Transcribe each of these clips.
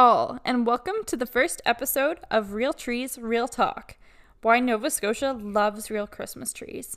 all, and welcome to the first episode of Real Trees, Real Talk Why Nova Scotia Loves Real Christmas Trees.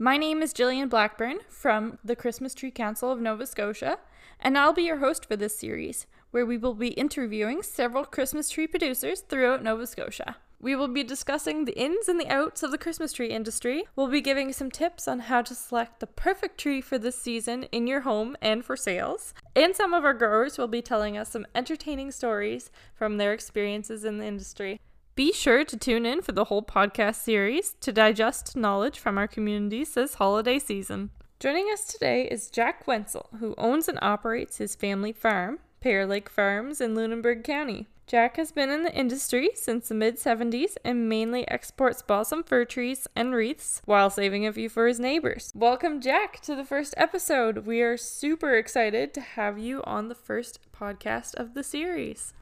My name is Jillian Blackburn from the Christmas Tree Council of Nova Scotia, and I'll be your host for this series, where we will be interviewing several Christmas tree producers throughout Nova Scotia. We will be discussing the ins and the outs of the Christmas tree industry. We'll be giving some tips on how to select the perfect tree for this season in your home and for sales. And some of our growers will be telling us some entertaining stories from their experiences in the industry. Be sure to tune in for the whole podcast series to digest knowledge from our communities this holiday season. Joining us today is Jack Wenzel, who owns and operates his family farm, Pear Lake Farms in Lunenburg County. Jack has been in the industry since the mid 70s and mainly exports balsam fir trees and wreaths while saving a few for his neighbors. Welcome, Jack, to the first episode. We are super excited to have you on the first podcast of the series.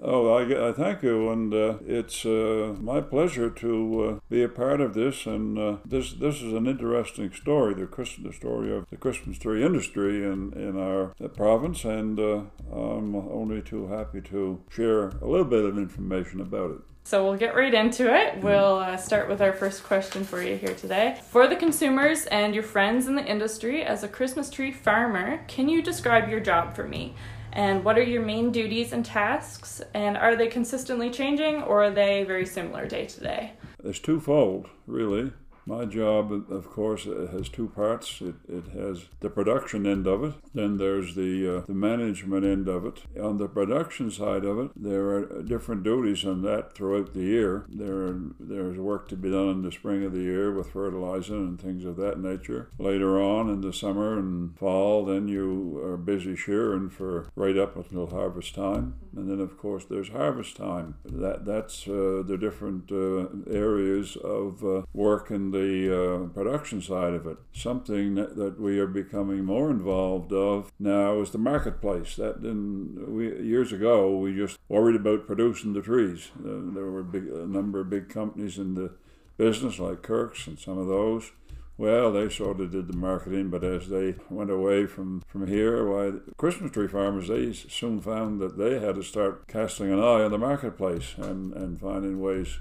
Oh, I, I thank you, and uh, it's uh, my pleasure to uh, be a part of this. And uh, this this is an interesting story, the Christmas the story of the Christmas tree industry in in our province, and uh, I'm only too happy to share a little bit of information about it. So we'll get right into it. We'll uh, start with our first question for you here today. For the consumers and your friends in the industry, as a Christmas tree farmer, can you describe your job for me? And what are your main duties and tasks? And are they consistently changing or are they very similar day to day? It's twofold, really. My job, of course, has two parts. It, it has the production end of it, then there's the, uh, the management end of it. On the production side of it, there are different duties on that throughout the year. There are, there's work to be done in the spring of the year with fertilizing and things of that nature. Later on in the summer and fall, then you are busy shearing for right up until harvest time. And then, of course, there's harvest time. That That's uh, the different uh, areas of uh, work and the uh, production side of it. Something that, that, we are becoming more involved of now is the marketplace. That didn't we years ago we just worried about producing the trees. Uh, there were big, a number of big companies in the business like Kirk's and some of those. Well, they sort of did the marketing, but as they went away from, from here, why Christmas tree farmers they soon found that they had to start casting an eye on the marketplace and, and finding ways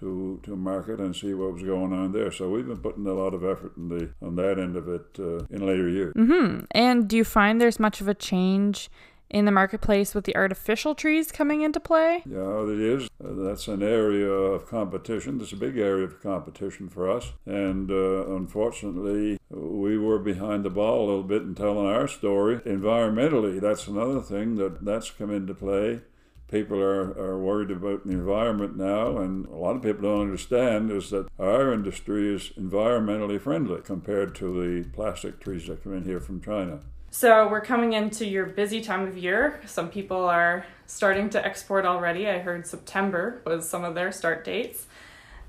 to to market and see what was going on there. So we've been putting a lot of effort in the on that end of it uh, in later years. Mm-hmm. And do you find there's much of a change? In the marketplace with the artificial trees coming into play? Yeah, it is. Uh, that's an area of competition. That's a big area of competition for us. And uh, unfortunately, we were behind the ball a little bit in telling our story. Environmentally, that's another thing that that's come into play people are, are worried about the environment now, and a lot of people don't understand is that our industry is environmentally friendly compared to the plastic trees that come in here from China. So we're coming into your busy time of year. Some people are starting to export already. I heard September was some of their start dates.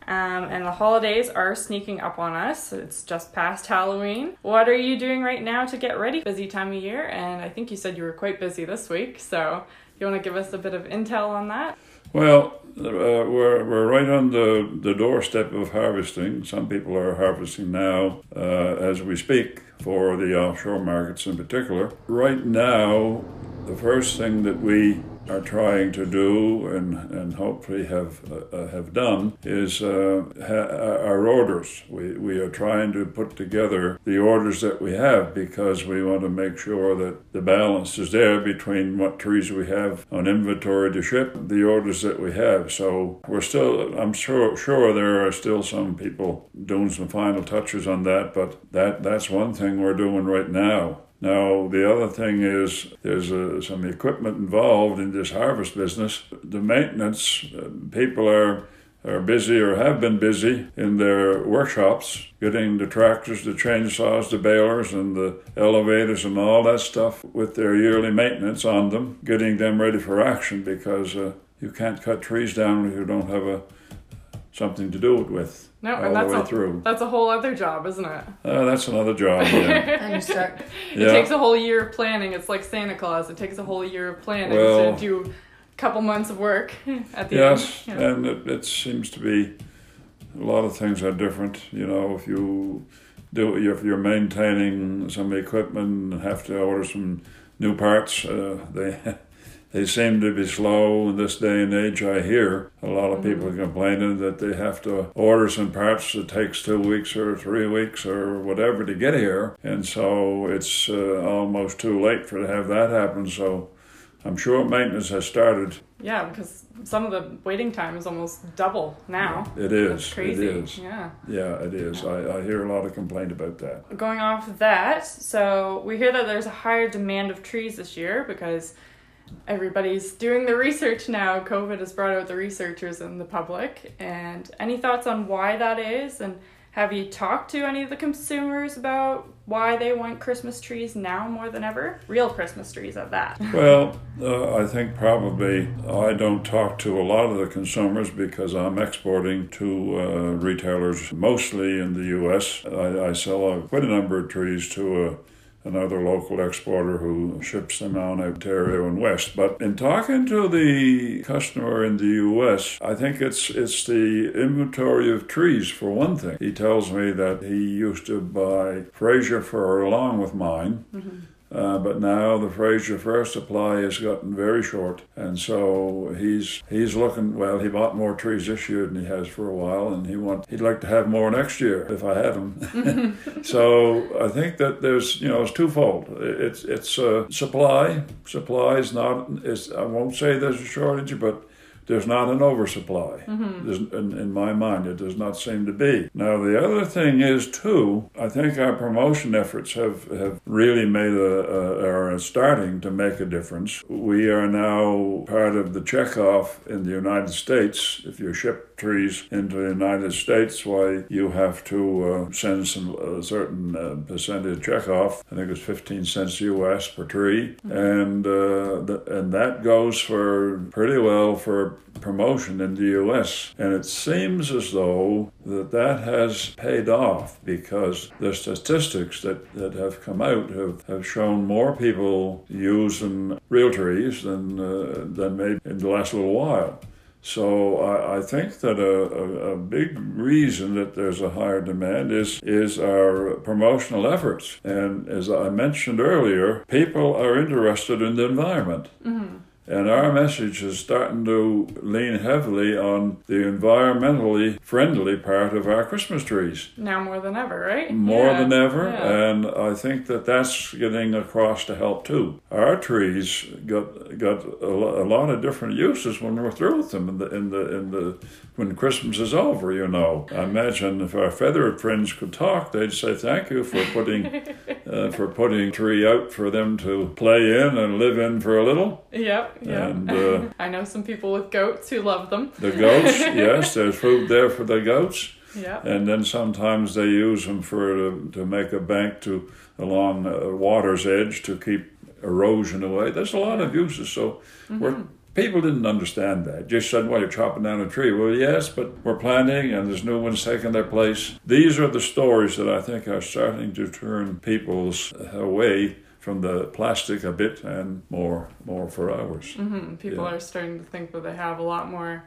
Um, and the holidays are sneaking up on us. It's just past Halloween. What are you doing right now to get ready? Busy time of year, and I think you said you were quite busy this week. So you want to give us a bit of intel on that? Well, uh, we're, we're right on the, the doorstep of harvesting. Some people are harvesting now uh, as we speak for the offshore markets in particular. Right now, the first thing that we are trying to do and, and hopefully have uh, have done is uh, ha- our orders. We, we are trying to put together the orders that we have because we want to make sure that the balance is there between what trees we have on inventory to ship, the orders that we have. So we're still, I'm sure, sure there are still some people doing some final touches on that, but that that's one thing we're doing right now. Now, the other thing is there's uh, some equipment involved in this harvest business. The maintenance, uh, people are, are busy or have been busy in their workshops, getting the tractors, the chainsaws, the balers, and the elevators, and all that stuff with their yearly maintenance on them, getting them ready for action because uh, you can't cut trees down if you don't have a something to do it with. No, and that's a, through. That's a whole other job, isn't it? Uh, that's another job. Yeah. and you start. It yeah. takes a whole year of planning. It's like Santa Claus. It takes a whole year of planning well, to do a couple months of work at the yes, end. Yes, and it, it seems to be a lot of things are different. You know, if you do if you're maintaining some equipment and have to order some new parts, uh, they they seem to be slow in this day and age. I hear a lot of people complaining that they have to order some parts. It takes two weeks or three weeks or whatever to get here, and so it's uh, almost too late for to have that happen. So I'm sure maintenance has started. Yeah, because some of the waiting time is almost double now. It is. That's crazy. It is. Yeah. Yeah, it is. I, I hear a lot of complaint about that. Going off of that, so we hear that there's a higher demand of trees this year because everybody's doing the research now. COVID has brought out the researchers and the public. And any thoughts on why that is? And have you talked to any of the consumers about why they want Christmas trees now more than ever? Real Christmas trees at that. Well, uh, I think probably I don't talk to a lot of the consumers because I'm exporting to uh, retailers mostly in the U.S. I, I sell a, quite a number of trees to a another local exporter who ships them out Ontario and West. But in talking to the customer in the U.S., I think it's it's the inventory of trees for one thing. He tells me that he used to buy Fraser fir along with mine. Mm-hmm uh, but now the Fraser fir supply has gotten very short, and so he's he's looking. Well, he bought more trees this year than he has for a while, and he want he'd like to have more next year if I have them. so I think that there's you know it's twofold. It's it's uh, supply. Supply is not. It's, I won't say there's a shortage, but there's not an oversupply. Mm-hmm. In, in, my mind, it does not seem to be. Now, the other thing is, too, I think our promotion efforts have, have really made a, a are starting to make a difference. We are now part of the checkoff in the United States. If you ship trees into the United States, why you have to uh, send some a certain uh, percentage checkoff. I think it's 15 cents US per tree, mm-hmm. and uh, th- and that goes for pretty well for promotion in the US. And it seems as though that that has paid off because the statistics that, that have come out have, have shown more people using real trees than, uh, than maybe in the last little while. So I, I think that a, a, a, big reason that there's a higher demand is is our promotional efforts. And as I mentioned earlier, people are interested in the environment. Mm-hmm. And our message is starting to lean heavily on the environmentally friendly part of our Christmas trees. Now more than ever, right? More yeah. than ever. Yeah. And I think that that's getting across to help too. Our trees got got a, lot of different uses when we're through with them in the in the in the when Christmas is over. You know, I imagine if our feathered friends could talk, they'd say thank you for putting uh, for putting tree out for them to play in and live in for a little. Yep. Yeah. And uh, I know some people with goats who love them. The goats, yes, there's food there for the goats. Yeah. And then sometimes they use them for to, to make a bank to along the water's edge to keep erosion away. There's a lot of uses. So mm-hmm. we're people didn't understand that. Just said, well, you're chopping down a tree. Well, yes, but we're planting and there's new ones taking their place. These are the stories that I think are starting to turn people's away from the plastic a bit and more more for ours. Mm-hmm. People yeah. are starting to think that they have a lot more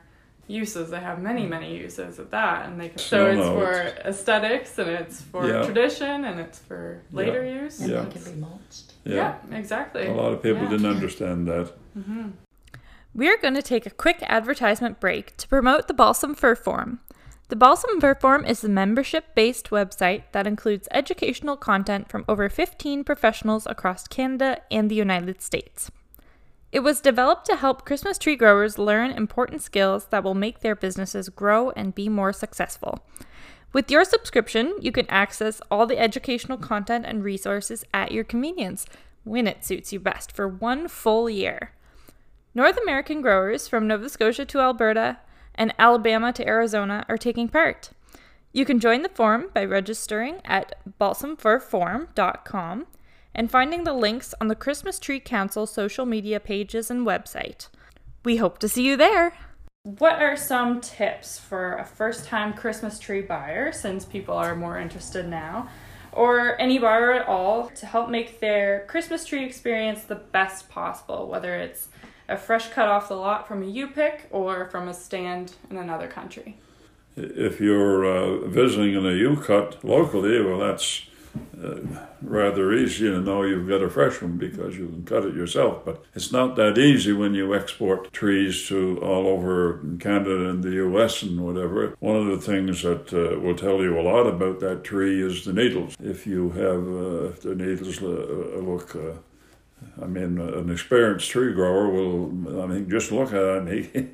uses. They have many many uses at that, and they can, so it's for aesthetics and it's for yeah. tradition and it's for later yeah. use. And yeah. they can be mulched. Yeah. exactly. A lot of people didn't understand that. Mm-hmm. We're going to take a quick advertisement break to promote the Balsam Fir Forum. The Balsam Fir Forum is a membership based website that includes educational content from over 15 professionals across Canada and the United States. It was developed to help Christmas tree growers learn important skills that will make their businesses grow and be more successful. With your subscription, you can access all the educational content and resources at your convenience when it suits you best for one full year. North American growers from Nova Scotia to Alberta, and Alabama to Arizona are taking part. You can join the forum by registering at balsamfirforum.com and finding the links on the Christmas Tree Council social media pages and website. We hope to see you there. What are some tips for a first time Christmas tree buyer, since people are more interested now, or any buyer at all, to help make their Christmas tree experience the best possible, whether it's a fresh cut off the lot from a U pick or from a stand in another country. If you're uh, visiting in a U cut locally, well, that's uh, rather easy to know you've got a fresh one because you can cut it yourself. But it's not that easy when you export trees to all over Canada and the US and whatever. One of the things that uh, will tell you a lot about that tree is the needles. If you have, uh, if the needles uh, look uh, I mean, an experienced tree grower will, I mean, just look at it, he,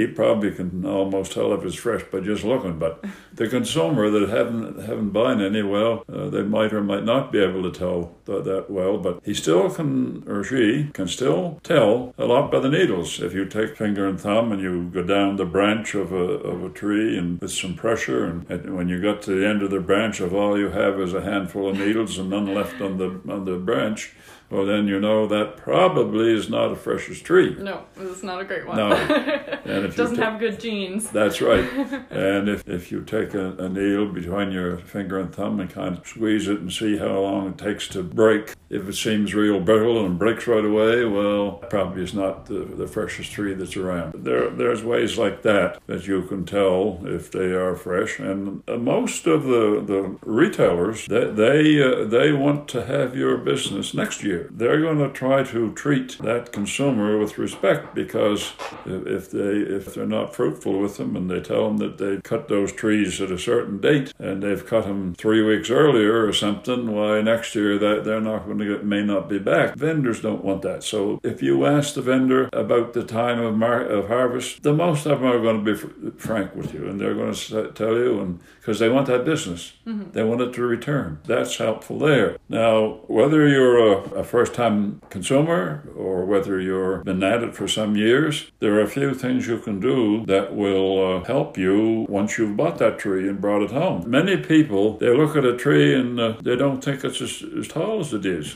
he probably can almost tell if it's fresh by just looking. But the consumer that haven't haven't buying any, well, uh, they might or might not be able to tell that, well. But he still can, or she can still tell a lot by the needles. If you take finger and thumb and you go down the branch of a of a tree and with some pressure, and, and when you get to the end of the branch, if all you have is a handful of needles and none left on the on the branch well, then you know that probably is not a freshest tree. No, it's not a great one. No. and if doesn't ta- have good genes. That's right. and if, if you take a, a, needle between your finger and thumb and kind of squeeze it and see how long it takes to break, if it seems real brittle and breaks right away, well, probably is not the, the freshest tree that's around. There, there's ways like that that you can tell if they are fresh. And uh, most of the, the retailers, they, they, uh, they want to have your business next year they're going to try to treat that consumer with respect because if they if they're not fruitful with them and they tell them that they cut those trees at a certain date and they've cut them three weeks earlier or something, why next year that they're not going to get may not be back. Vendors don't want that. So if you ask the vendor about the time of mar- of harvest, the most of them are going to be fr- frank with you and they're going to tell you and because they want that business, mm-hmm. they want it to return. That's helpful there. Now whether you're a, a first time consumer or whether you've been at it for some years, there are a few things you can do that will uh, help you once you've bought that tree and brought it home. Many people, they look at a tree and uh, they don't think it's as, as tall as it is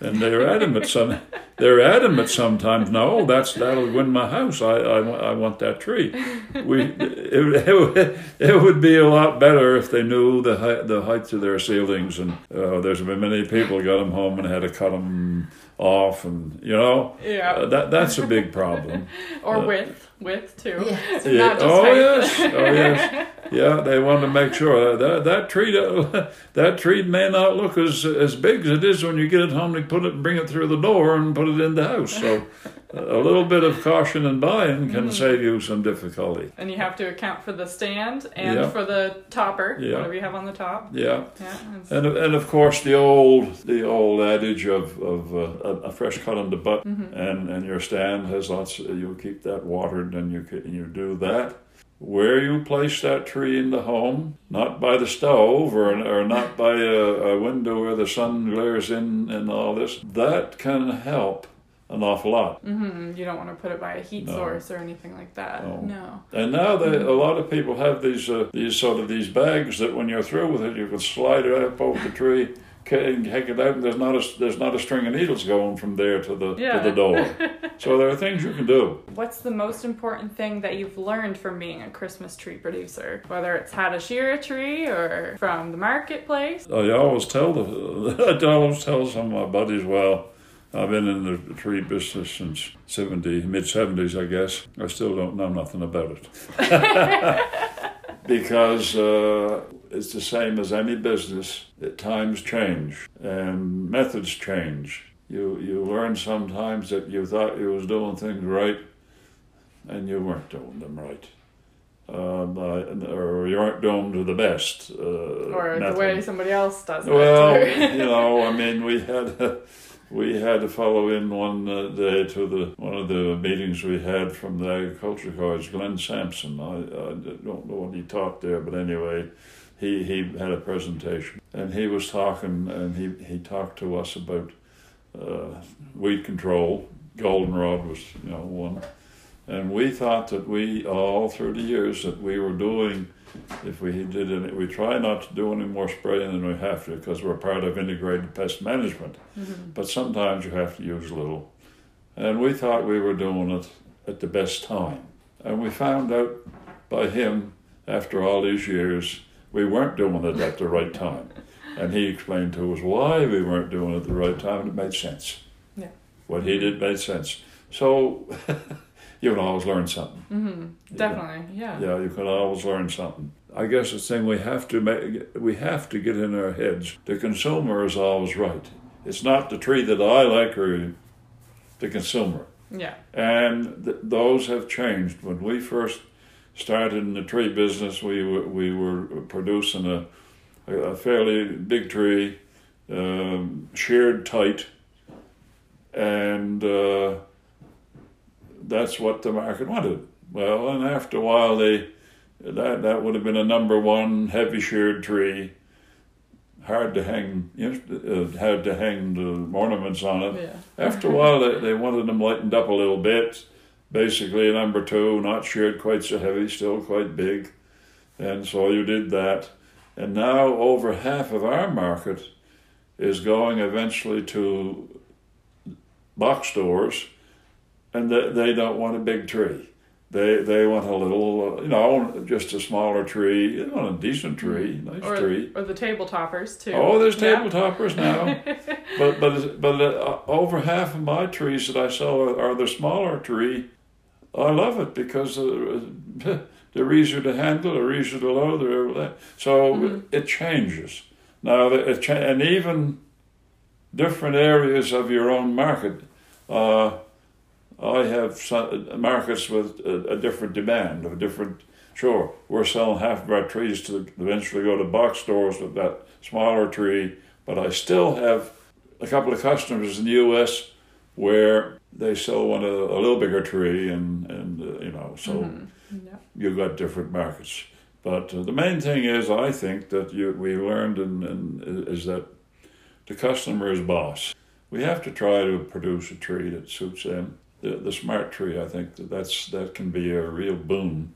and they're adamant some they're adamant sometimes no that's that'll win my house. I i, I want that tree. We it, it, it would be a lot better if they knew the height, the heights of their ceilings and uh, there's been many people got them home and had to cut them off and you know yeah uh, that that's a big problem or uh, width width too yes. yeah. oh height. yes oh yes yeah, they want to make sure that that tree that tree may not look as as big as it is when you get it home. to put it, bring it through the door, and put it in the house. So a little bit of caution and buying can mm. save you some difficulty. And you have to account for the stand and yeah. for the topper, yeah. whatever you have on the top. Yeah. Yeah. And and of course the old the old adage of of uh, a fresh cut on the butt, mm-hmm. and and your stand has lots. You keep that watered, and you you do that where you place that tree in the home, not by the stove or, or not by a, a window where the sun glares in and all this, that can help an awful lot. Mm-hmm. You don't want to put it by a heat no. source or anything like that. No. no. And now they, a lot of people have these uh, these sort of these bags that when you're through with it, you can slide it up over the tree and take it out, and there's not a there's not a string of needles going from there to the yeah. to the door. so there are things you can do. What's the most important thing that you've learned from being a Christmas tree producer? Whether it's how to shear a tree or from the marketplace. I always tell the I always tell some of my buddies, well. I've been in the tree business since 70, mid 70s, I guess. I still don't know nothing about it. because uh, it's the same as any business. Times change and methods change. You you learn sometimes that you thought you was doing things right, and you weren't doing them right. Uh, or you aren't doing to the best. Uh, or method. the way somebody else does it. Well, you know, I mean, we had we had to follow in one uh, day to the one of the meetings we had from the agriculture college. Glenn Sampson. I, I don't know what he taught there, but anyway, he he had a presentation and he was talking and he he talked to us about uh, weed control. Goldenrod was you know one, and we thought that we all through the years that we were doing if we did any, we try not to do any more spraying than we have to because we're part of integrated pest management. Mm-hmm. But sometimes you have to use a little. And we thought we were doing it at the best time. And we found out by him, after all these years, we weren't doing it at the right time. And he explained to us why we weren't doing it at the right time, and it made sense. Yeah. What he did made sense. So you can always learn something. Mm-hmm. Definitely, yeah. Yeah, you can always learn something. I guess the thing we have to make, we have to get in our heads. The consumer is always right. It's not the tree that I like or the consumer. Yeah. And th- those have changed. When we first started in the tree business, we were, we were producing a, a fairly big tree, um, sheared tight, and uh, that's what the market wanted. Well, and after a while, they that that would have been a number one heavy sheared tree, hard to hang, uh, had to hang the ornaments on it. Yeah. After a while, they, they wanted them lightened up a little bit. Basically, a number two, not sheared quite so heavy, still quite big. And so you did that. And now over half of our market is going eventually to box stores, and they, they don't want a big tree. They they want a little, you know, just a smaller tree. They want a decent tree, nice Or, tree. or the table toppers too. Oh, there's Yeah. toppers now. but but but uh, over half of my trees that I sell are, are the smaller tree. I love it because uh, they're easier to handle, they're easier to load, they're so Mhm. it changes. Now the- it cha- and even different areas of your own market. Uh, I have some markets with a, a different demand, of a different. Sure, we're selling half of our trees to eventually go to box stores with that smaller tree, but I still have a couple of customers in the U.S. where they still want a, a little bigger tree, and and uh, you know, so Mhm. Yeah. you've got different markets. But uh, the main thing is, I think that you we learned and and is that the customer is boss. We have to try to produce a tree that suits them. The, the smart tree, I think that that's that can be a real boon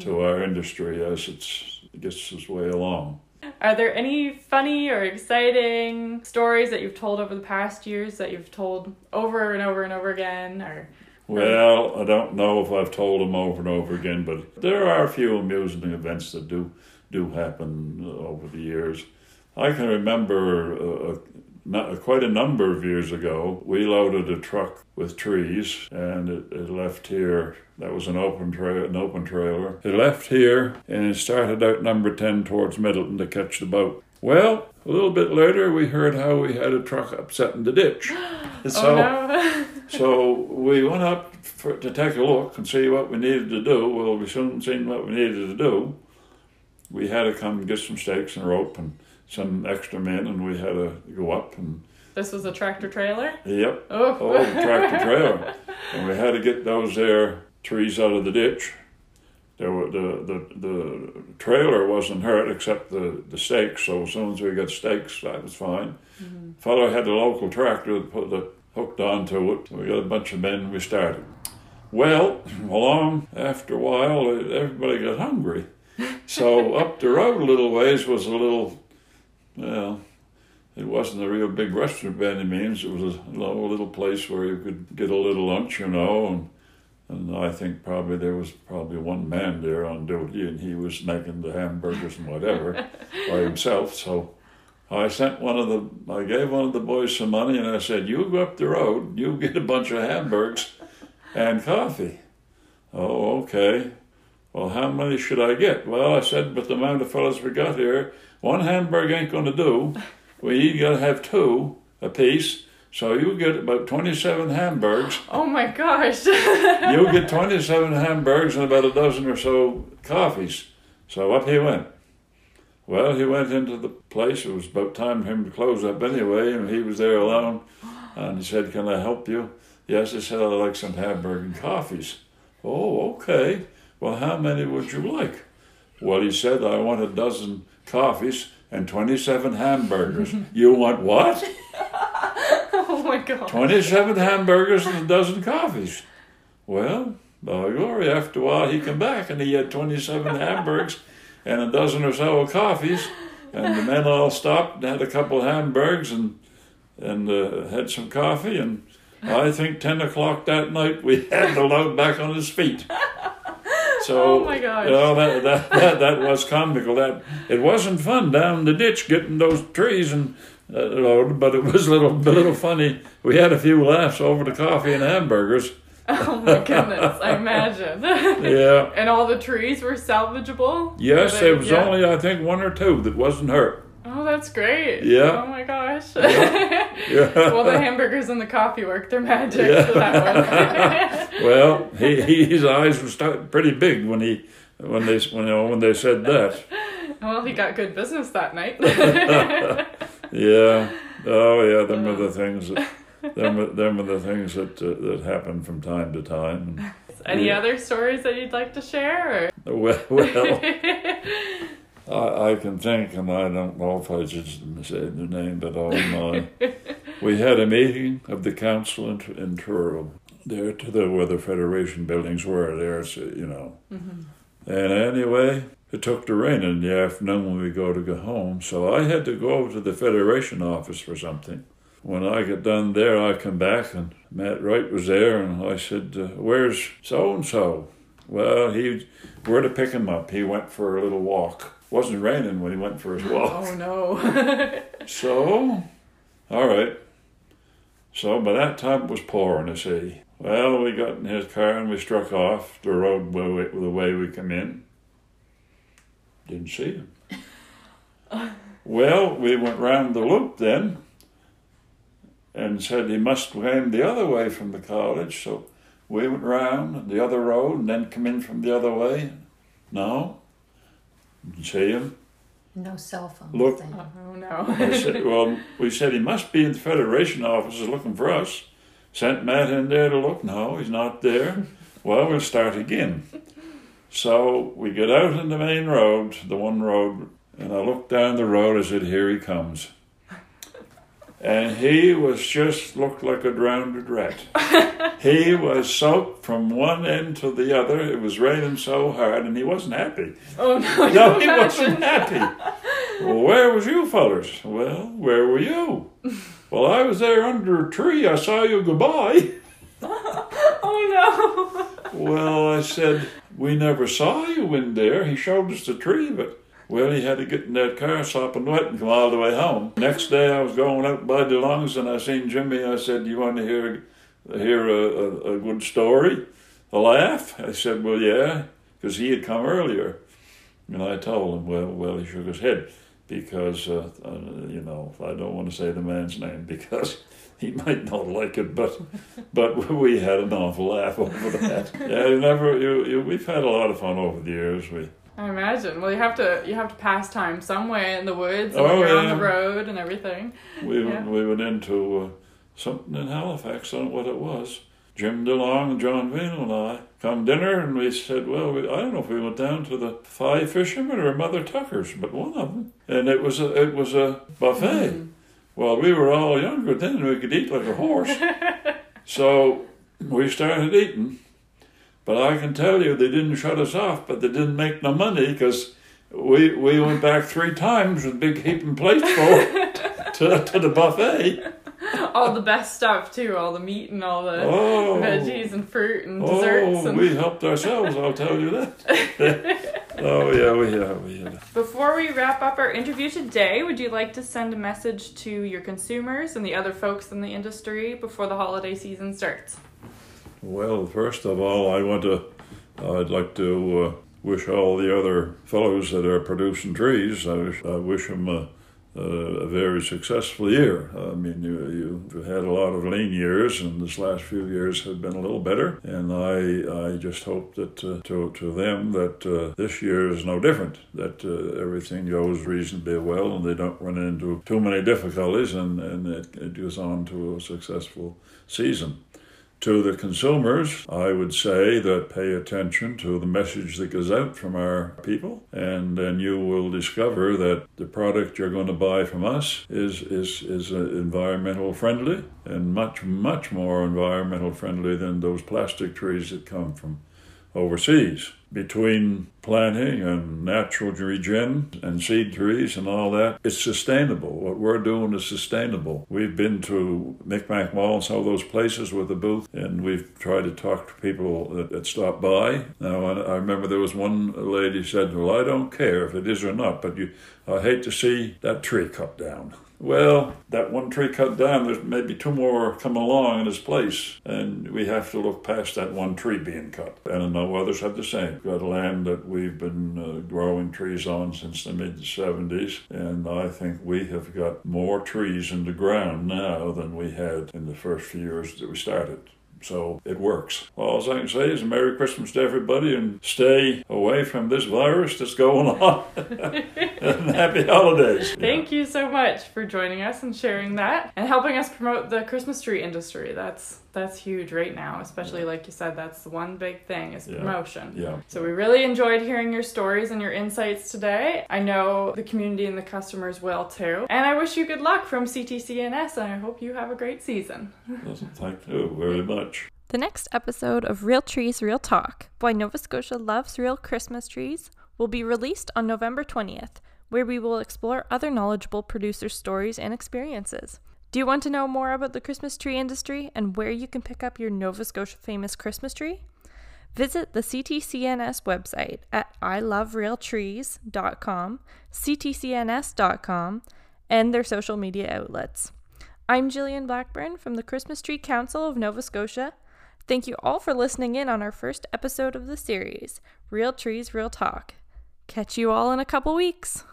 to our industry as it's, it gets its way along. Are there any funny or exciting stories that you've told over the past years that you've told over and over and over again? Or Well, I don't know if I've told them over and over again, but there are a few amusing events that do do happen over the years. I can remember uh, not, quite a number of years ago, we loaded a truck with trees, and it, it left here. That was an open tra- an open trailer. It left here, and it started out number ten towards Middleton to catch the boat. Well, a little bit later, we heard how we had a truck upset in the ditch. oh no. So we went up for, to take a look and see what we needed to do. Well, we soon seen what we needed to do. We had to come and get some stakes and rope and some extra men, and we had to go up and this was a tractor trailer. yep, Oh. oh, tractor trailer, and we had to get those there trees out of the ditch. There were the, the the trailer wasn't hurt except the the stakes. So as soon as we got stakes, that was fine. Mm-hmm. Fellow had the local tractor that put the hooked onto it. We got a bunch of men. We started. Well, along after a while, everybody got hungry. So up the road a little ways was a little, well, it wasn't a real big restaurant by any means. It was a low little place where you could get a little lunch, you know, and and I think probably there was probably one man there on duty, and he was making the hamburgers and whatever by himself. So I sent one of the, I gave one of the boys some money, and I said, "You go up the road, you get a bunch of hamburgers and coffee." Oh, okay. Well, how many should I get? Well, I said, but the amount of fellows we got here, one hamburger ain't going to do. We got to have two apiece. So you get about 27 hamburgers. Oh my gosh. You get 27 hamburgers and about a dozen or so coffees. So up he went. Well, he went into the place. It was about time for him to close up anyway, and he was there alone. And he said, Can I help you? Yes, he said, I'd like some hamburger and coffees. Oh, okay. Well, how many would you like? Well, he said, I want a dozen coffees and 27 hamburgers. you want what? oh my god. 27 hamburgers and a dozen coffees. Well, by glory, after a while he come back and he had 27 hamburgers and a dozen or so of coffees. And the men all stopped and had a couple of hamburgers and, and uh, had some coffee. And I think 10 o'clock that night we had the load back on his feet. So, Oh my gosh. You know, that, that, that, that was comical. That It wasn't fun down the ditch getting those trees and uh, loaded, but it was a little, a little funny. We had a few laughs over the coffee and hamburgers. Oh my goodness, I imagine. Yeah. and all the trees were salvageable? Yes, there was yeah. only I think one or two that wasn't hurt. Oh, that's great. Yeah. Oh my gosh. Yeah. well, the hamburgers and the coffee worked their magic Yeah. for that one. Well, he, he his eyes were pretty big when he when they when you know, when they said that. well, he got good business that night. Yeah. Oh yeah, them are the things that them them are the things that uh, that happen from time to time. Any Yeah. other stories that you'd like to share? Well, well Or? I, I can think, and I don't know if I just said the name, but my. we had a meeting of the council in, in Truro, there to the where the Federation buildings were. There, so, you know. And anyway, it took to rain in the afternoon when we go to go home, so I had to go over to the Federation office for something. When I got done there, I come back and Matt Wright was there, and I said, uh, "Where's so and so?" Well, he, where to pick him up? He went for a little walk. Wasn't raining when he went for his walk. oh no. So, all right. So by that time it was pouring, you see. Well, we got in his car and we struck off the road way, the way we come in. Didn't see him. well, we went round the loop then and said he must came the other way from the college. So we went round the other road and then come in from the other way. No, see him. No cell phone Look. thing. oh no. I said, well, we said he must be in the Federation offices looking for us. Sent Matt in there to look. No, he's not there. Well, we'll start again. So we get out in the main road, the one road, and I look down the road. I said, here he comes. And he was just looked like a drowned rat. he was soaked from one end to the other. It was raining so hard, and he wasn't happy. Oh no. No, he imagine. wasn't happy. Well, where was you fellers? Well, where were you? Well, I was there under a tree. I saw you goodbye. Oh no! Well, I said, we never saw you in there. He showed us the tree, but, well, he had to get in that car sopping wet and come all the way home. Next day, I was going up by the DeLong's and I seen Jimmy. I said, you want to hear, hear a, a, a good story? A laugh? I said, well, yeah, because he had come earlier. And I told him, well, well, he shook his head because, uh, uh, you know, I don't want to say the man's name because he might not like it, but but we had an awful laugh over that. Yeah, you never, you, you, we've had a lot of fun over the years. We. I imagine. Well, you have to you have to pass time somewhere in the woods and Oh, you're on the road and everything. we, Yeah. we went into uh, something in Halifax. I don't know what it was. Jim DeLong and John Vino and I come dinner, and we said, well, we, I don't know if we went down to the Five Fishermen or Mother Tucker's, but one of them, and it was a it was a buffet. Well, we were all younger then, and we could eat like a horse. so we started eating, but I can tell you they didn't shut us off, but they didn't make no money because we we went back three times with big heaping plates full to, to the buffet. all the best stuff too, all the meat and all the Oh. veggies and fruit and oh, desserts Oh, and we helped ourselves, I'll tell you that. oh, yeah, we have. We had. Before we wrap up our interview today, would you like to send a message to your consumers and the other folks in the industry before the holiday season starts? Well, first of all, I want to, I'd like to uh, wish all the other fellows that are producing trees, I wish, I wish them a, a, very successful year. I mean, you, you've had a lot of lean years, and this last few years have been a little better. And I, I just hope that uh, to, to them that uh, this year is no different, that uh, everything goes reasonably well and they don't run into too many difficulties and, and it, it goes on to a successful season. To the consumers, I would say that pay attention to the message that goes out from our people, and then you will discover that the product you're going to buy from us is is is uh, environmental friendly and much much more environmental friendly than those plastic trees that come from overseas. Between planting and natural regen and seed trees and all that, it's sustainable. What we're doing is sustainable. We've been to Micmac Mall and some of those places with a booth, and we've tried to talk to people that, that stop by. Now, I, I remember there was one lady said, "Well, I don't care if it is or not, but you, I hate to see that tree cut down." Well, that one tree cut down, there's maybe two more come along in its place, and we have to look past that one tree being cut. And I know others have the same. We've got land that we've been uh, growing trees on since the mid 70s, and I think we have got more trees in the ground now than we had in the first few years that we started. So it works. All I can say is Merry Christmas to everybody and stay away from this virus that's going on. and happy holidays. Thank you so much for joining us and sharing that and helping us promote the Christmas tree industry. That's that's huge right now, especially like you said, that's the one big thing is Yeah. promotion. Yeah. So we really enjoyed hearing your stories and your insights today. I know the community and the customers will too. And I wish you good luck from CTCNS and I hope you have a great season. Thank you very much. The next episode of Real Trees, Real Talk Why Nova Scotia Loves Real Christmas Trees will be released on November 20th, where we will explore other knowledgeable producers' stories and experiences. Do you want to know more about the Christmas tree industry and where you can pick up your Nova Scotia famous Christmas tree? Visit the CTCNS website at iloverealtrees.com, ctcns.com, and their social media outlets. I'm Jillian Blackburn from the Christmas Tree Council of Nova Scotia. Thank you all for listening in on our first episode of the series, Real Trees, Real Talk. Catch you all in a couple weeks.